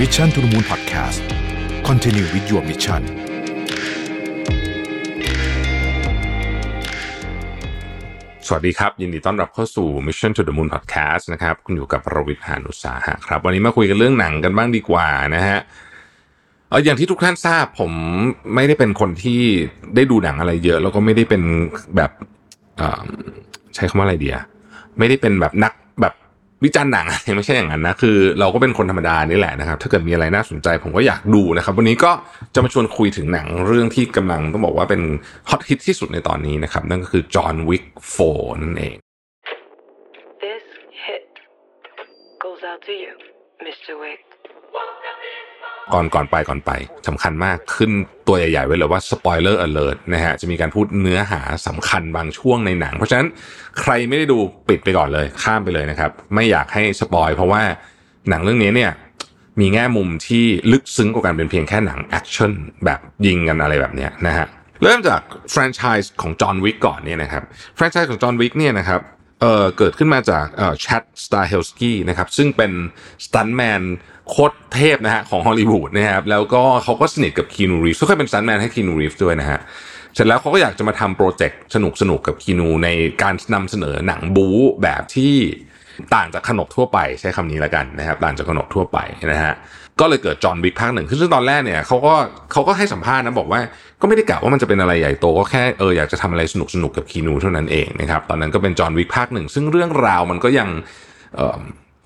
Mission to the Moon Podcast Continue with your mission สวัสดีครับ ยินดีต้อนรับเข้าสู่ Mission to the Moon Podcast นะครับคุณอยู่กับประวิทย์หานุสาหะครับ วันนี้มาคุยกันเรื่องหนังกันบ้างดีกว่านะฮะเอออย่างที่ทุกท่านทราบผมไม่ได้เป็นคนที่ได้ดูหนังอะไรเยอะ แล้วก็ไม่ได้เป็นแบบใช้คำว่าอะไรเดียไม่ได้เป็นแบบนัก วิจารณ์หนังไม่ใช่อย่างนั้นนะคือ เราก็เป็นคนธรรมดานี่แหละนะครับ ถ้าเกิดมีอะไรน่าสนใจผมก็อยากดูนะครับ วันนี้ก็จะมาชวนคุยถึงหนังเรื่องที่กำลังต้องบอกว่าเป็นฮอตฮิตที่สุดในตอนนี้นะครับ นั่นก็คือจอห์นวิกโฟนั่นเอง This hit goes out to you, Mr. Wick. ก่อนก่อนไปก่อนไปสำคัญมากขึ้นตัวใหญ่ๆไว้เลยว่า spoiler alert นะฮะจะมีการพูดเนื้อหาสำคัญบางช่วงในหนัง เพราะฉะนั้นใครไม่ได้ดูปิดไปก่อนเลยข้ามไปเลยนะครับ ไม่อยากให้ spoil เพราะว่าหนังเรื่องนี้เนี่ยมีแง่มุมที่ลึกซึ้งกว่าการเป็นเพียงแค่หนังแอคชั่นแบบยิงกันอะไรแบบนี้นะฮะเริ่มจากแฟรนไชส์ของจอห์นวิกก่อนเนี่ยนะครับแฟรนไชส์ของจอห์นวิกเนี่ยนะครับเอ่อเกิดขึ้นมาจากเอ่อ Chad Stahelski นะครับซึ่งเป็นสตันแมน โคตรเทพนะฮะของฮอลลีวูดนะครับแล้วก็เขาก็สนิทกับ Keanu Reeves ซึ่งเคยเป็นสตันแมนให้คีนูรีฟด้วยนะฮะเสร็จแล้วเขาก็อยากจะมาทำโปรเจกต์สนุกสนุกกับคีนูในการนำเสนอหนังบู๊แบบที่ต่างจากขนบทั่วไปใช้คำนี้แล้วกันนะครับต่างจากขนบทั่วไปนะฮะก็เลยเกิดจอห์นวิกภาคหนึ่งซึ่งตอนแรกเนี่ยเขาก็เขาก็ให้สัมภาษณ์นะบอกว่าก็ไม่ได้กะว่ามันจะเป็นอะไรใหญ่โตก็แค่เอออยากจะทำอะไรสนุกสนุกกับคีนูเท่านั้นเองนะครับตอนนั้นก็เป็นจอห์นวิกภาคหนึ่งซึ่งเรื่องราวมันก็ยังเ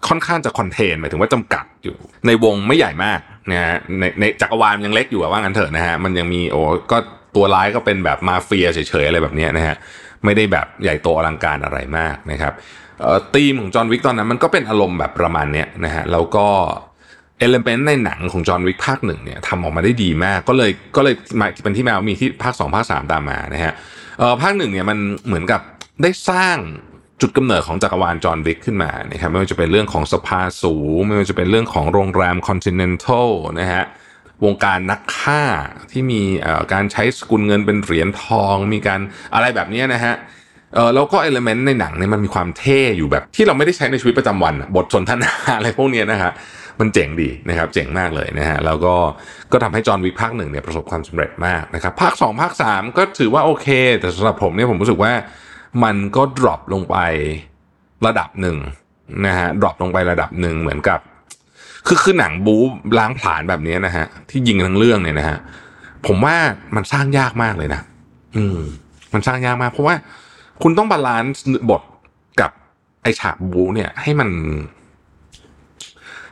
ค่อนข้างจะคอนเทนหมายถึงว่าจำกัดอยู่ในวงไม่ใหญ่มากนะฮะในในจักรวาลยังเล็กอยู่ว่างั้นเถอะนะฮะมันยังมีโอ้ก็ตัวร้ายก็เป็นแบบมาเฟียเฉยๆอะไรแบบนี้นะฮะไม่ได้แบบใหญ่โตอลังการอะไรมากนะครับเอ่อธีมของจอห์นวิกตอนนั้นมันก็เป็นอารมณ์แบบประมาณเนี้ยนะฮะแล้วก็เอลเมนต์ในหนังของจอห์นวิกภาคหนึ่งเนี่ยทำออกมาได้ดีมาก ก็เลยก็เลยมาเป็นที่มามีที่ภาคสองภาคสามตามมานะฮะเออภาคหนึ่งเนี่ยมันเหมือนกับได้สร้าง จุดกำเนิดของจักรวาลจอห์นวิกขึ้นมานะครับไม่ว่าจะเป็นเรื่องของสภาสูงไม่ว่าจะเป็นเรื่องของโรงแรมคอนติเนนทัลนะฮะวงการนักฆ่าที่มีการใช้สกุลเงินเป็นเหรียญทองมีการอะไรแบบนี้นะฮะเออแล้วก็เอลเมนต์ในหนังเนี่ยมันมีความเท่อยู่แบบที่เราไม่ได้ใช้ในชีวิตประจำวัน บทสนทนาอะไรพวกเนี้ยนะฮะมันเจ๋งดีนะครับ เจ๋งมากเลยนะฮะแล้วก็ก็ทำให้จอห์นวิกภาคหนึ่งเนี่ยประสบความสำเร็จมากนะครับ ภาคสองภาคสามก็ถือว่าโอเค แต่สำหรับผมเนี่ยผมรู้สึกว่า มันก็ดรอปลงไประดับหนึ่งนะฮะ drop ลงไประดับหนึ่งเหมือนกับ คือคือหนังบู๊ล้างผลาญแบบนี้นะฮะ ที่ยิงทั้งเรื่องเนี่ยนะฮะผมว่ามันสร้างยากมากเลยนะอืม มันสร้างยากมาก เพราะว่าคุณต้อง balance บทกับไอฉากบู๊เนี่ย ให้มัน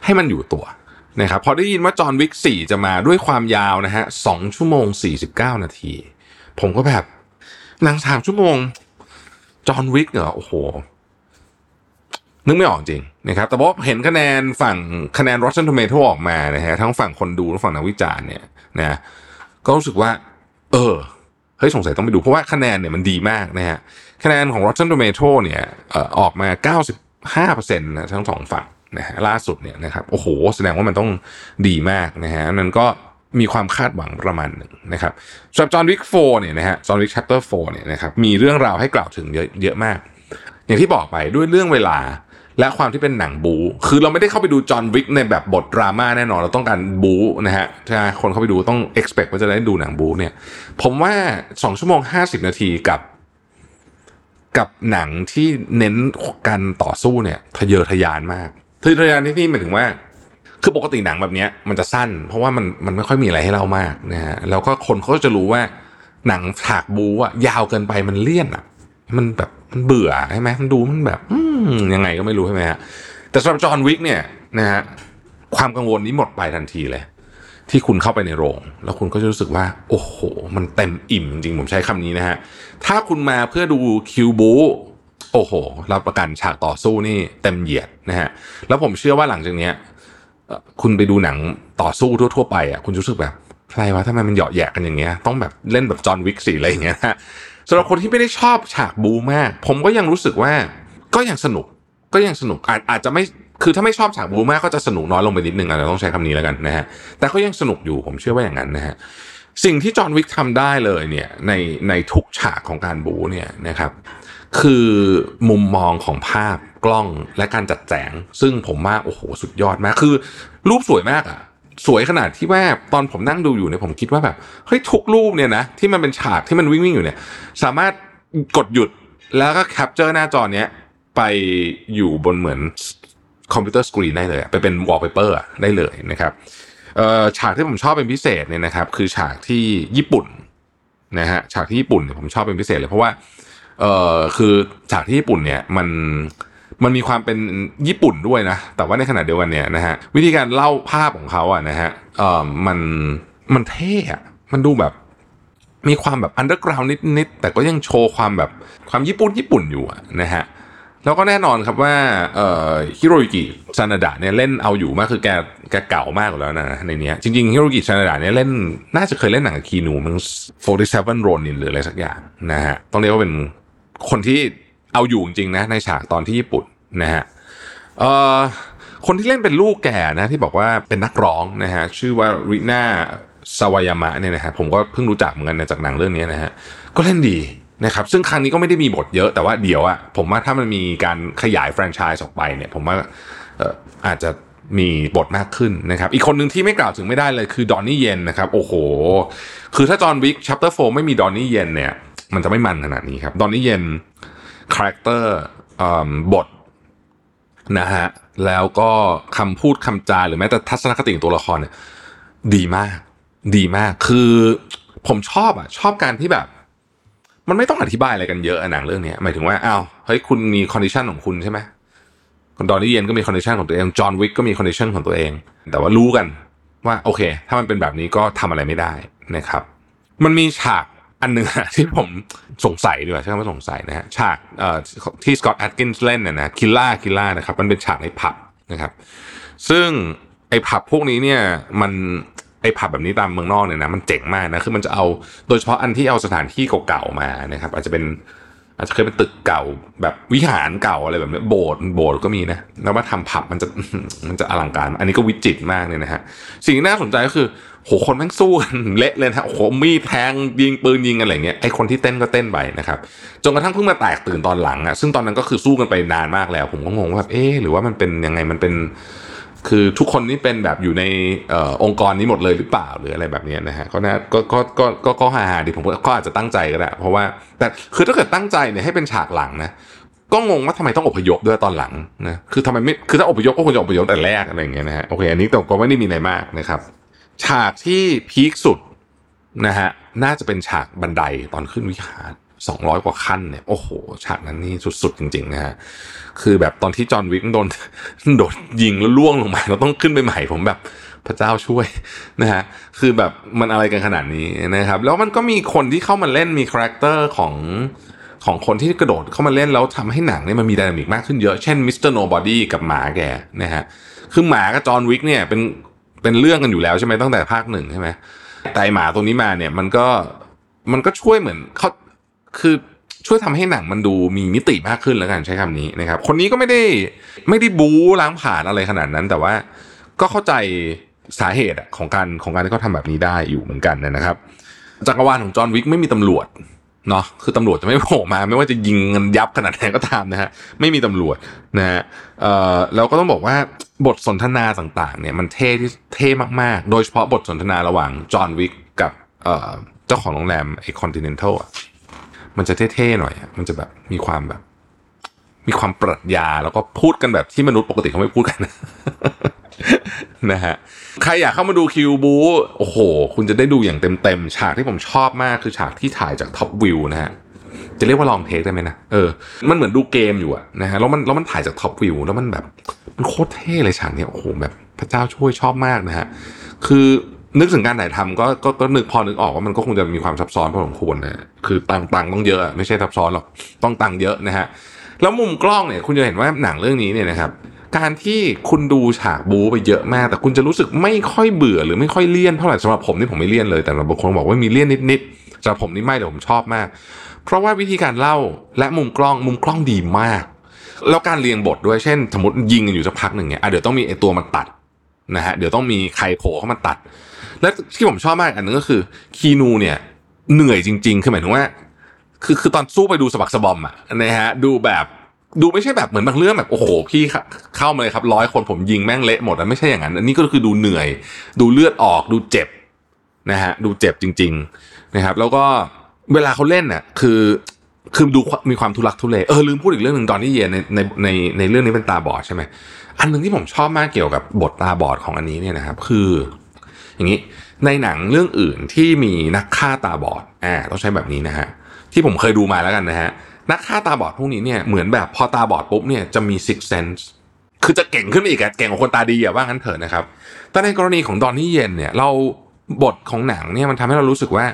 ให้มันอยู่ตัวนะครับพอได้ยินว่า John Wick สี่จะมาด้วยความยาวนะฮะสองชั่วโมงสี่สิบเก้านาที ผมก็แบบหนังสามชั่วโมง จอห์นวิกเหรอโอ้โหนึกไม่ออกจริงนะครับแต่ว่าเห็นคะแนนฝั่งคะแนน Rotten Tomato ออกมานะฮะทั้งฝั่งคนดูและฝั่งนักวิจารณ์เนี่ยนะก็รู้สึกว่า เออเฮ้ยสงสัยต้องไปดูเพราะว่าคะแนนเนี่ยมันดีมากนะฮะคะแนนของ Rotten Tomato เนี่ยเอ่อออกมา 95%นะทั้งสองฝั่งนะฮะล่าสุดเนี่ยนะครับโอ้โห แสดงว่ามันต้องดีมากนะฮะนั้นก็ มีความคาดหวังประมาณหนึ่งนะครับสำหรับจอห์นวิก4เนี่ยนะฮะจอห์นวิก chapter 4เนี่ยนะครับมีเรื่องราวให้กล่าวถึงเยอะเยอะมาก อย่างที่บอกไปด้วยเรื่องเวลาและความที่เป็นหนังบู คือเราไม่ได้เข้าไปดูจอห์นวิกในแบบบทดราม่าแน่นอน เราต้องการบูนะฮะถ้าคนเข้าไปดูต้อง expect ว่าจะได้ดูหนังบูเนี่ย ผมว่า 2 ชั่วโมง 50 นาทีกับ กับหนังที่เน้นการต่อสู้เนี่ย ทะเยอทะยานมากทะเยอทะยานที่นี่หมายถึงว่า คือปกติหนังแบบนี้มันจะสั้น เพราะว่ามันมันไม่ค่อยมีอะไรให้เล่ามากนะฮะแล้วก็คนเขาจะรู้ว่าหนังฉากบูอะยาวเกินไปมันเลี่ยนอะมันแบบมันเบื่อใช่ไหมมันดูมันแบบ อืมยังไงก็ไม่รู้ใช่ไหมฮะแต่สำหรับจอห์นวิกเนี่ยนะฮะความกังวลนี้หมดไปทันทีเลย ที่คุณเข้าไปในโรง แล้วคุณก็จะรู้สึกว่า โอ้โห มันเต็มอิ่มจริงผมใช้คำนี้นะฮะถ้าคุณมาเพื่อดูคิวบูโอ้โหรับประกันฉากต่อสู้นี่เต็มเหยียดนะฮะแล้วผมเชื่อว่าหลังจากเนี้ย คุณไปดูหนังต่อสู้ทั่วๆไปอะคุณรู้สึกแบบใครวะทำไมมันเหยาะแยะกันอย่างเงี้ยต้องแบบเล่นแบบจอห์นวิกสีอะไรอย่างเงี้ยนะสำหรับคนที่ไม่ได้ชอบฉากบูมาก ผมก็ยังรู้สึกว่าก็ยังสนุกก็ยังสนุกอาจอาจจะไม่คือถ้าไม่ชอบฉากบูมากก็จะสนุกน้อยลงไปนิดนึงอาจจะต้องใช้คำนี้แล้วกันนะฮะแต่ก็ยังสนุกอยู่ผมเชื่อว่าอย่างนั้นนะฮะสิ่งที่จอห์นวิกทำได้เลยเนี่ยในในทุกฉากของการบู๊เนี่ยนะครับ คือมุมมองของภาพ กล้องและการจัดแสง ซึ่งผมว่าโอ้โหสุดยอดมากคือ รูปสวยมากอะสวยขนาดที่ว่าตอนผมนั่งดูอยู่เนี่ยผมคิดว่าแบบเฮ้ยทุกรูปเนี่ยนะที่มันเป็นฉากที่มันวิ่งวิ่งอยู่เนี่ยสามารถกดหยุดแล้วก็ capture หน้าจอเนี้ยไปอยู่บนเหมือน computer screen ได้เลย ไปเป็นวอลเปเปอร์ได้เลยนะครับฉากที่ผมชอบเป็นพิเศษเนี่ยนะครับคือฉากที่ญี่ปุ่นนะฮะฉากที่ญี่ปุ่นเนี่ยผมชอบเป็นพิเศษเลยเพราะว่าเออคือฉากที่ญี่ปุ่นเนี่ยมัน มันมีความเป็นญี่ปุ่นด้วยนะ แต่ว่าในขณะเดียวกันเนี่ยนะฮะวิธีการเล่าภาพของเขาอะนะฮะเอ่อมันมันเท่อะมันดูแบบมีความแบบอันเดอร์กราวน์นิดๆแต่ก็ยังโชว์ความแบบความญี่ปุ่นญี่ปุ่นอยู่ะนะฮะแล้วก็แน่นอนครับว่าเอ่อฮิโรยุกิซานาดะเนี่ยเล่นเอาอยู่มากคือแกแกเก่ามากแล้วนะในนี้จริงๆฮิโรยุกิซานาดะเนี่ยเล่นน่าจะเคยเล่นหนังกับคีนูมัน47 Ronin หรืออะไรสักอย่างนะฮะต้องเรียกว่าเป็นคนที่ เอาอยู่จริงๆนะในฉากตอนที่ญี่ปุ่นนะฮะคนที่เล่นเป็นลูกแก่นะที่บอกว่าเป็นนักร้องนะฮะชื่อว่าริน่าสวายามะเนี่ยนะฮะผมก็เพิ่งรู้จักเหมือนกันจากหนังเรื่องนี้นะฮะก็เล่นดีนะครับซึ่งครั้งนี้ก็ไม่ได้มีบทเยอะแต่ว่าเดี๋ยวอะผมว่าถ้ามันมีการขยายแฟรนไชส์ออกไปเนี่ยผมว่าอาจจะมีบทมากขึ้นนะครับ อีกคนหนึ่งที่ไม่กล่าวถึงไม่ได้เลยคือ Donnie Yen นะครับ โอ้โห คือถ้า John Wick Chapter 4ไม่มี Donnie Yen เนี่ย มันจะไม่มันขนาดนี้ครับ Donnie Yen character บทนะฮะแล้วก็คำพูดคำจาหรือแม้แต่ทัศนคติของตัวละครเนี่ยดีมาก ดีมากคือผมชอบอะชอบการที่แบบ มันไม่ต้องอธิบายอะไรกันเยอะหนังเรื่องนี้หมายถึงว่าอ้าวเฮ้ยคุณมี condition ของคุณใช่ไหมคุณ Donnie Yen ก็มี condition ของตัวเอง John Wick ก็มี condition ของตัวเอง แต่ว่ารู้กันว่าโอเค ถ้ามันเป็นแบบนี้ก็ทำอะไรไม่ได้นะครับ มันมีฉาก อันหนึ่งอะที่ผมสงสัยดีกว่าใช่ไหมสงสัยนะฮะฉากที่ Scott Adkins เล่นเนี่ยนะ Killa Killa นะครับมันเป็นฉากในผับนะครับ ซึ่งไอ้ผับพวกนี้เนี่ยมันไอ้ผับแบบนี้ตามเมืองนอกเนี่ยนะมันเจ๋งมากนะคือมันจะเอาโดยเฉพาะอันที่เอาสถานที่เก่าๆมานะครับ อาจจะเป็นอาจจะเคยเป็นตึกเก่าแบบวิหารเก่าอะไรแบบนี้โบสถ์โบสถ์ก็มีนะแล้วมาทำผับมันจะมันจะอลังการ อันนี้ก็วิจิตรมากเลยนะฮะสิ่งที่น่าสนใจก็คือ โหคนแม่งสู้กันเละเลยนะโหมีแทงยิงปืนยิงกันอะไรเงี้ยไอคนที่เต้นก็เต้นไปนะครับจนกระทั่งเพิ่งมาแตกตื่นตอนหลังอะซึ่งตอนนั้นก็คือสู้กันไปนานมากแล้ว ผมก็งงว่าแบบเอ๊หรือว่ามันเป็นยังไงมันเป็น คือทุกคนนี่เป็นแบบอยู่ในอองค์กรนี้หมดเลยหรือเปล่าหรืออะไรแบบนี้นะฮะก็น่าก็ก็ก็ก็ก็ฮาๆดีผมก็อาจจะตั้งใจก็ได้เพราะว่าแต่คือถ้าเกิดตั้งใจเนี่ยให้เป็นฉากหลังนะก็งงว่าทำไมต้องอพยพด้วยตอนหลังนะคือทำไมไม่คือถ้าอพยพก็ควรจะอพยพแต่แรกอะไรอย่างเงี้ยนะฮะโอเคอันนี้แต่ก็ไม่ได้มีอะไรมากนะครับ ฉากที่พีคสุดนะฮะน่าจะเป็นฉากบันไดตอนขึ้นวิหารสองร้อยกว่าขั้นเนี่ยโอ้โห ฉากนั้นนี่สุดๆ จริง ๆ นะฮะ คือแบบตอนที่จอห์นวิกโดนโดนยิงแล้วล่วงลงมาเราต้องขึ้นไปใหม่ผมแบบพระเจ้าช่วยนะฮะคือแบบมันอะไรกันขนาดนี้นะครับ แล้วมันก็มีคนที่เข้ามาเล่นมี character ของของคนที่กระโดดเข้ามาเล่นแล้วทำให้หนังเนี่ยมันมี dynamic มากขึ้นเยอะ เช่น Mr. Nobody กับหมาแกนะฮะคือหมากับ John Wick เนี่ยเป็น เป็นเรื่องกันอยู่แล้วใช่ไหมตั้งแต่ภาคหนึ่งใช่ไหมแต่ไอหมาตัวนี้มาเนี่ยมันก็มันก็ช่วยเหมือนเขาคือช่วยทำให้หนังมันดูมีมิติมากขึ้นแล้วกันใช้คำนี้นะครับ คนนี้ก็ไม่ได้ไม่ได้บู๊ล้างผลาญอะไรขนาดนั้น แต่ว่าก็เข้าใจสาเหตุของการของการที่เขาทำแบบนี้ได้อยู่เหมือนกันนะครับจักรวาลของจอห์นวิกไม่มีตำรวจ เนาะคือตำรวจจะไม่โผล่มา ไม่ว่าจะยิงเงินยับขนาดไหนก็ตามนะฮะไม่มีตำรวจนะฮะเอ่อแล้วก็ต้องบอกว่าบทสนทนาต่างๆ เนี่ยมันเท่ที่เท่มากๆ โดยเฉพาะบทสนทนาระหว่างจอห์นวิกกับเอ่อเจ้าของโรงแรมไอคอนติเนนทัลอะมันจะเท่ๆหน่อยมันจะแบบมีความแบบ มีความปรัชญาแล้วก็พูดกันแบบที่มนุษย์ปกติเขาไม่พูดกัน นะฮะใครอยากเข้ามาดูคิวบูโอ้โห คุณจะได้ดูอย่างเต็มๆ ฉากที่ผมชอบมากคือฉากที่ถ่ายจากท็อปวิวนะฮะจะเรียกว่าลองเทคได้ไหมนะ เออ มันเหมือนดูเกมอยู่อะนะฮะ แล้วมันแล้วมันถ่ายจากท็อปวิวแล้วมันแบบ มันโคตรเท่เลยฉากเนี้ยโอ้โหแบบพระเจ้าช่วยชอบมากนะฮะ คือนึกถึงการถ่ายทำก็ก็ก็นึกพอนึกออกว่ามันก็คงจะมีความซับซ้อนพอสมควรนะคือตังตังต้องเยอะอะไม่ใช่ซับซ้อนหรอกต้องตังเยอะนะฮะ แล้วมุมกล้องเนี่ยคุณจะเห็นว่าหนังเรื่องนี้เนี่ยนะครับ การที่คุณดูฉากบูไปเยอะมาก แต่คุณจะรู้สึกไม่ค่อยเบื่อหรือไม่ค่อยเลี่ยนเท่าไหร่สำหรับผมนี่ผมไม่เลี่ยนเลยแต่บางคนบอกว่ามีเลี่ยนนิดๆสำหรับผมนี่ไม่แต่ผมชอบมาก เพราะว่าวิธีการเล่าและมุมกล้องมุมกล้องดีมากแล้วการเรียงบทด้วยเช่น สมมติยิงกันอยู่สักพักหนึ่งเนี่ยเดี๋ยวต้องมีไอตัวมาตัดนะฮะเดี๋ยวต้องมีใครโผล่เข้ามาตัด และที่ผมชอบมากอันนึงก็คือคีนูเนี่ยเหนื่อยจริง ๆ คือหมายถึงว่า คือคือตอนสู้ไปดูสะบักสะบอมอะนะฮะดูแบบ ดูไม่ใช่แบบเหมือนบางเรื่องแบบโอ้โหพี่เข้ามาเลยครับร้อยคนผมยิงแม่งเละหมดแล้วไม่ใช่อย่างนั้น อันนี้ก็คือดูเหนื่อย ดูเลือดออกดูเจ็บนะฮะดูเจ็บจริง ๆนะครับ แล้วก็เวลาเขาเล่นน่ะคือคือดูมีความทุลักทุเลเออลืมพูดอีกเรื่องหนึ่งตอนที่เย็นในในในในเรื่องนี้เป็นตาบอดใช่ไหมอันหนึ่งที่ผมชอบมากเกี่ยวกับบทตาบอดของอันนี้เนี่ยนะครับ คือ อย่างนี้ในหนังเรื่องอื่นที่มีนักฆ่าตาบอดอ่าต้องใช้แบบนี้นะฮะที่ผมเคยดูมาแล้วกันนะฮะ นักฆ่าตาบอดพวกนี้เนี่ยเหมือนแบบพอตาบอดปุ๊บเนี่ยจะมี six sense คือจะเก่งขึ้นอีกอะเก่งกว่าคนตาดีอะว่างั้นเถอะนะครับ แต่ในกรณีของดอนนี่เย็นเนี่ยเราบทของหนังเนี่ยมันทำให้เรารู้สึกว่า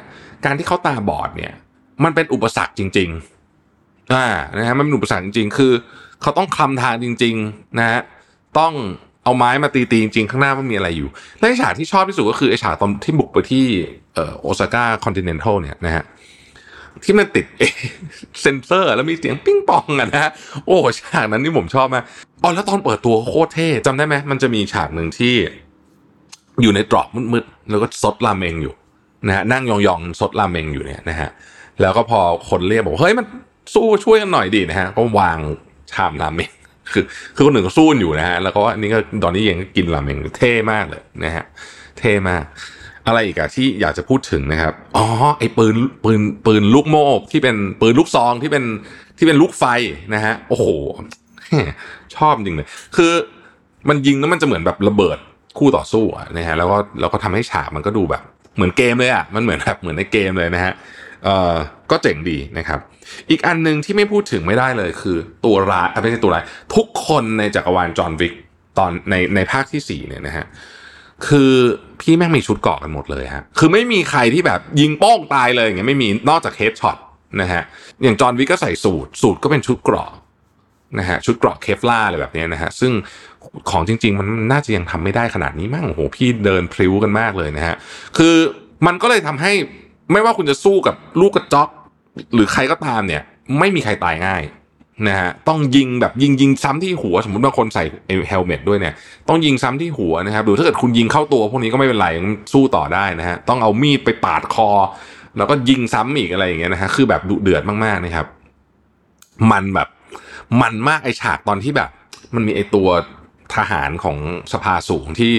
การที่เขาตาบอดเนี่ย มันเป็นอุปสรรคจริงๆอ่านะฮะมันเป็นอุปสรรคจริงๆ คือเขาต้องคลำทางจริง ๆ นะฮะต้องเอาไม้มาตีตีจริงๆข้างหน้าว่ามีอะไรอยู่และฉากที่ชอบที่สุดก็คือไอ้ฉากตอนที่บุกไปที่เออ Osaka Continental เนี่ยนะฮะ ที่มันติดเซนเซอร์ แล้วมีเสียงปิ้งปองอะนะฮะโอ้ฉากนั้นนี่ผมชอบมากอ๋อแล้วตอนเปิดตัวโคตรเท่จำได้ไหมมันจะมีฉากหนึ่งที่อยู่ในตรอกมืดๆแล้วก็ซดราเมงอยู่นะฮะนั่งยองๆซดราเมงอยู่เนี่ยนะฮะแล้วก็พอคนเรียกบอกเฮ้ยมันสู้ช่วยกันหน่อยดินะฮะก็วางชามราเมงคือคือคนหนึ่งก็สู้อยู่นะฮะแล้วก็อันนี้ก็ตอนนี้เองก็กินราเมงเท่มากเลยนะฮะเท่มาก อะไรอีกอะที่อยากจะพูดถึงนะครับ อ๋อ ไอ้ปืนปืนปืนลูกโม่ที่เป็นปืนลูกซองที่เป็นที่เป็นลูกไฟนะฮะ โอ้โห ชอบจริงเลย คือมันยิงแล้วมันจะเหมือนแบบระเบิดคู่ต่อสู้อะนะฮะ แล้วก็แล้วก็ทำให้ฉากมันก็ดูแบบ เหมือนเกมเลยอะมันเหมือนแบบเหมือนในเกมเลยนะฮะ เอ่อ ก็เจ๋งดีนะครับ อีกอันหนึ่งที่ไม่พูดถึงไม่ได้เลยคือตัวร้ายไม่ใช่ตัวร้ายทุกคนในจักรวาล John Wick ตอนในในภาคที่สี่เนี่ยนะฮะ คือพี่แม่งมีชุดเกราะกันหมดเลยฮะคือไม่มีใครที่แบบยิงโป้งตายเลยอย่างเงี้ยไม่มีนอกจาก headshot นะฮะอย่าง John Wick ก็ใส่สูตรสูตรก็เป็นชุดเกราะนะฮะชุดเกราะ Kevlar อะไรแบบนี้นะฮะซึ่งของจริง ๆ มันน่าจะยังทำไม่ได้ขนาดนี้มั้งโอ้โหพี่เดินพลิ้วกันมากเลยนะฮะคือมันก็เลยทำให้ไม่ว่าคุณจะสู้กับลูกกระจอกหรือใครก็ตามเนี่ย ไม่มีใครตายง่าย นะฮะต้องยิงแบบยิงยิงซ้ำที่หัว สมมติบางคนใส่เฮลเมตด้วยเนี่ยต้องยิงซ้ำที่หัวนะครับหรือถ้าเกิดคุณยิงเข้าตัวพวกนี้ก็ไม่เป็นไรสู้ต่อได้นะฮะต้องเอามีดไปปาดคอ แล้วก็ยิงซ้ำอีกอะไรอย่างเงี้ยนะฮะคือแบบดุเดือดมากๆนะครับ มันแบบมันมากไอฉากตอนที่แบบ มันมีไอตัวทหารของสภาสูงที่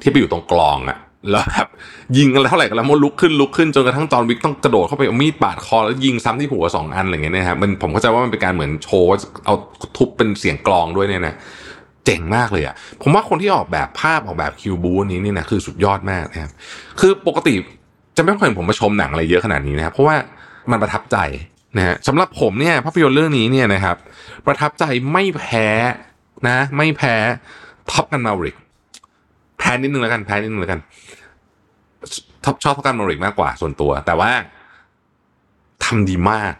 ที่ไปอยู่ตรงกลองอะ แล้วแบบยิงกันเท่าไหร่กันแล้วมันลุกขึ้นลุกขึ้นจนกระทั่งจอห์นวิกต้องกระโดดเข้าไปเอามีดปาดคอแล้วยิงซ้ำที่หัวสองอันอะไรเงี้ยนะครับมันผมเข้าใจว่ามันเป็นการเหมือนโชว์เอาทุบเป็นเสียงกลองด้วยเนี่ยนะเจ๋งมากเลยอะผมว่าคนที่ออกแบบภาพออกแบบคิวบูนี้นี่นะคือสุดยอดมากนะครับคือปกติจะไม่ค่อยเห็นผมมาชมหนังอะไรเยอะขนาดนี้นะครับเพราะว่ามันประทับใจนะฮะสำหรับผมเนี่ยภาพยนตร์เรื่องนี้เนี่ยนะครับประทับใจไม่แพ้นะ ไม่แพ้ท็อปกันมาริก พ้นิดนึงแล้วกันแพ้นิดนึงแล้วกันชอบชอบกันมาริกมากกว่าส่วนตัว แต่ว่าทำดีมาก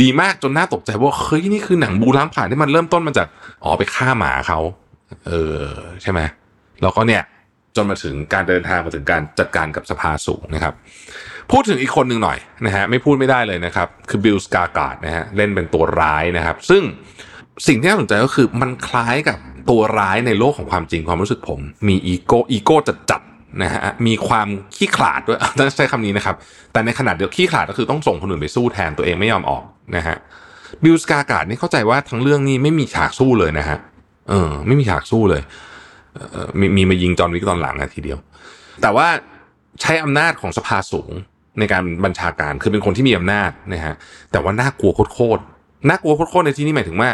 ดีมากจนน่าตกใจว่าเฮ้ยนี่คือหนังบูล้างผ่านที่มันเริ่มต้นมาจากอ๋อไปฆ่าหมาเขาเออใช่ไหมแล้วก็เนี่ยจนมาถึงการเดินทางมาถึงการจัดการกับสภาสูงนะครับ พูดถึงอีกคนหนึ่งหน่อยนะฮะไม่พูดไม่ได้เลยนะครับ คือ Bill Skarsgård นะฮะเล่นเป็นตัวร้ายนะครับ ซึ่งสิ่งที่น่าสนใจก็คือมันคล้ายกับ ตัวร้ายในโลกของความจริงความรู้สึกผม มี ego ego จัดจัดนะฮะมีความขี้ขลาดด้วยต้องใช้คำนี้นะครับ แต่ในขณะเดียวขี้ขลาดก็คือต้องส่งคนอื่นไปสู้แทนตัวเองไม่ยอมออกนะฮะ Bill Skarsgård นี่เข้าใจว่าทั้งเรื่องนี้ไม่มีฉากสู้เลยนะฮะเออ ไม่มีฉากสู้เลยเออมีมีมายิง John Wick ตอนหลังนะทีเดียว แต่ว่าใช้อำนาจของสภาสูงในการบัญชาการคือเป็นคนที่มีอำนาจนะฮะแต่ว่าน่ากลัวโคตรๆน่ากลัวโคตรๆในที่นี้หมายถึงว่า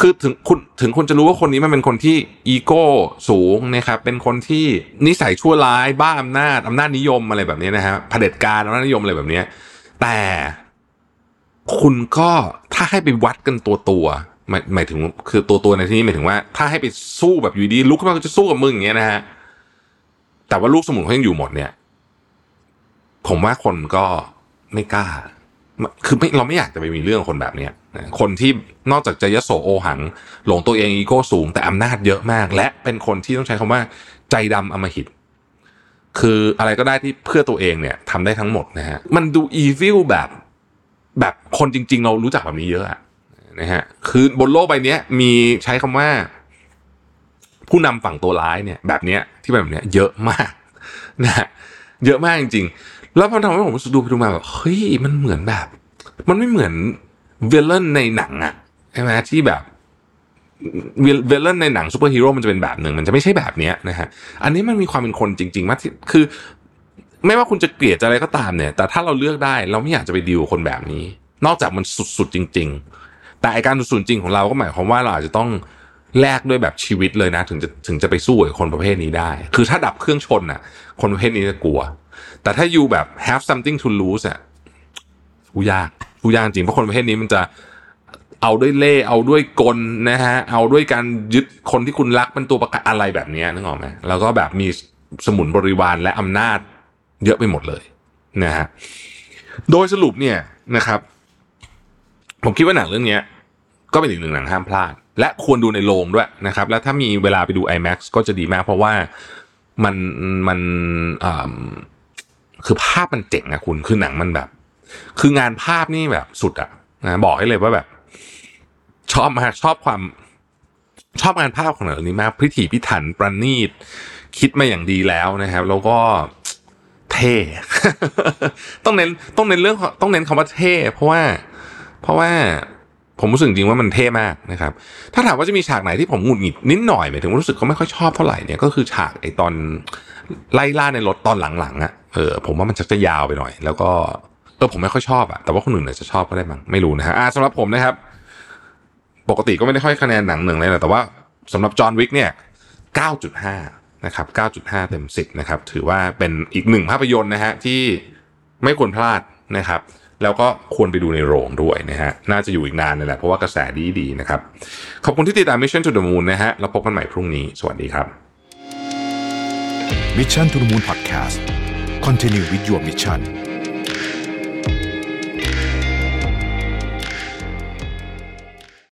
คือถึงคุณถึงคุณจะรู้ว่าคนนี้มันเป็นคนที่อีโก้สูงนะครับเป็นคนที่นิสัยชั่วร้ายบ้าอำนาจอำนาจนิยมอะไรแบบนี้นะฮะเผด็จการอำนาจนิยมอะไรแบบนี้แต่คุณก็ถ้าให้ไปวัดกันตัวตัวหมายหมายถึงคือตัวตัวในที่นี้หมายถึงว่า ถ้าให้ไปสู้แบบอยู่ดีลุกขึ้นมาก็จะสู้กับมึงอย่างเงี้ยนะฮะแต่ว่าลูกสมุนเขายังอยู่หมดเนี่ย ผมว่าคนก็ไม่กล้า คือไม่เราไม่อยากจะไปมีเรื่องคนแบบเนี้ย คนที่นอกจากจะยโสโอหัง หลงตัวเองอีโก้สูง แต่อำนาจเยอะมาก และเป็นคนที่ต้องใช้คำว่า ใจดำอมหิต คืออะไรก็ได้ที่เพื่อตัวเองเนี่ยทำได้ทั้งหมดนะฮะมันดูอีวิลแบบแบบคนจริง ๆ เรารู้จักแบบนี้เยอะอะนะฮะคือบนโลกใบนี้มีใช้คำว่า ผู้นำฝั่งตัวร้ายเนี่ย แบบเนี้ยที่แบบเนี้ยเยอะมากนะฮะเยอะมากจริงๆแล้วพอทำให้ผมดูไปดูมาแบบเฮ้ยมันเหมือนแบบ มันไม่เหมือน villain ในหนังอะใช่ไหมที่แบบ villain ในหนังซูเปอร์ฮีโร่มันจะเป็นแบบหนึ่งมันจะไม่ใช่แบบเนี้ยนะฮะอันนี้มันมีความเป็นคนจริง ๆ มากที่คือ ไม่ว่าคุณจะเกลียดอะไรก็ตามเนี่ย แต่ถ้าเราเลือกได้เราไม่อยากจะไปดีลคนแบบนี้ นอกจากมันสุดๆจริง ๆ แต่ไอการสุดๆจริงของเราก็หมายความว่าเราอาจจะต้องแลกด้วยแบบชีวิตเลยนะ ถึงจะถึงจะไปสู้กับคนประเภทนี้ได้ คือถ้าดับเครื่องชนอะ คนประเภทนี้จะกลัว แต่ถ้าอยู่แบบ have something to lose อะผู้ยากผู้ยากจริงเพราะคนประเภทนี้มันจะเอาด้วยเล่เอาด้วยกลนะฮะเอาด้วยการยึดคนที่คุณรักเป็นตัวประกันอะไรแบบนี้นึกออกไหมแล้วก็แบบมีสมุนบริวารและอำนาจเยอะไปหมดเลยนะฮะโดยสรุปเนี่ยนะครับ ผมคิดว่าหนังเรื่องนี้ก็เป็นอีกหนึ่งหนังห้ามพลาด และควรดูในโรงด้วยนะครับ และถ้ามีเวลาไปดู IMAX ก็จะดีมาก เพราะว่ามันมันคือภาพมันเจ๋งนะคุณคือหนังมันแบบ คืองานภาพนี่แบบสุดอะนะบอกให้เลยว่าแบบ ชอบมากชอบความ ชอบงานภาพของหนังเรื่องนี้มากพิถีพิถันประณีต คิดมาอย่างดีแล้วนะครับ แล้วก็เท่ต้องเน้นต้องเน้นเรื่องต้องเน้นคำว่าเท่ เพราะว่า เพราะว่าผมรู้สึกจริงว่ามันเท่มากนะครับ ถ้าถามว่าจะมีฉากไหนที่ผมหงุดหงิดนิดหน่อยหมายถึงรู้สึกเขาไม่ค่อยชอบเท่าไหร่เนี่ยก็คือฉากไอ้ตอนไล่ล่าในรถตอนหลังๆอะ่ะเออผมว่ามันจะจะยาวไปหน่อย แล้วก็ เออผมไม่ค่อยชอบอะ่ะแต่ว่าคนอื่นอาจจะชอบก็ได้มั้งไม่รู้นะฮะอ่าสำหรับผมนะครับ ปกติก็ไม่ได้ค่อยคะแนนหนังหนึ่งเลยนะแต่ว่าสำหรับจอห์นวิกเนี่ย 9.5 นะครับ 9.5 เต็ม 10 นะครับ ถือว่าเป็นอีกหนึ่งภาพยนตร์นะฮะที่ไม่ควรพลาดนะครับ แล้วก็ควรไปดูในโรงด้วยนะฮะ น่าจะอยู่อีกนานเลยแหละ เพราะว่ากระแสดีดีๆนะครับ ขอบคุณที่ติดตาม Mission to the Moon นะฮะเราพบกันใหม่พรุ่งนี้ สวัสดีครับ Mission to the Moon Podcast Continue with your mission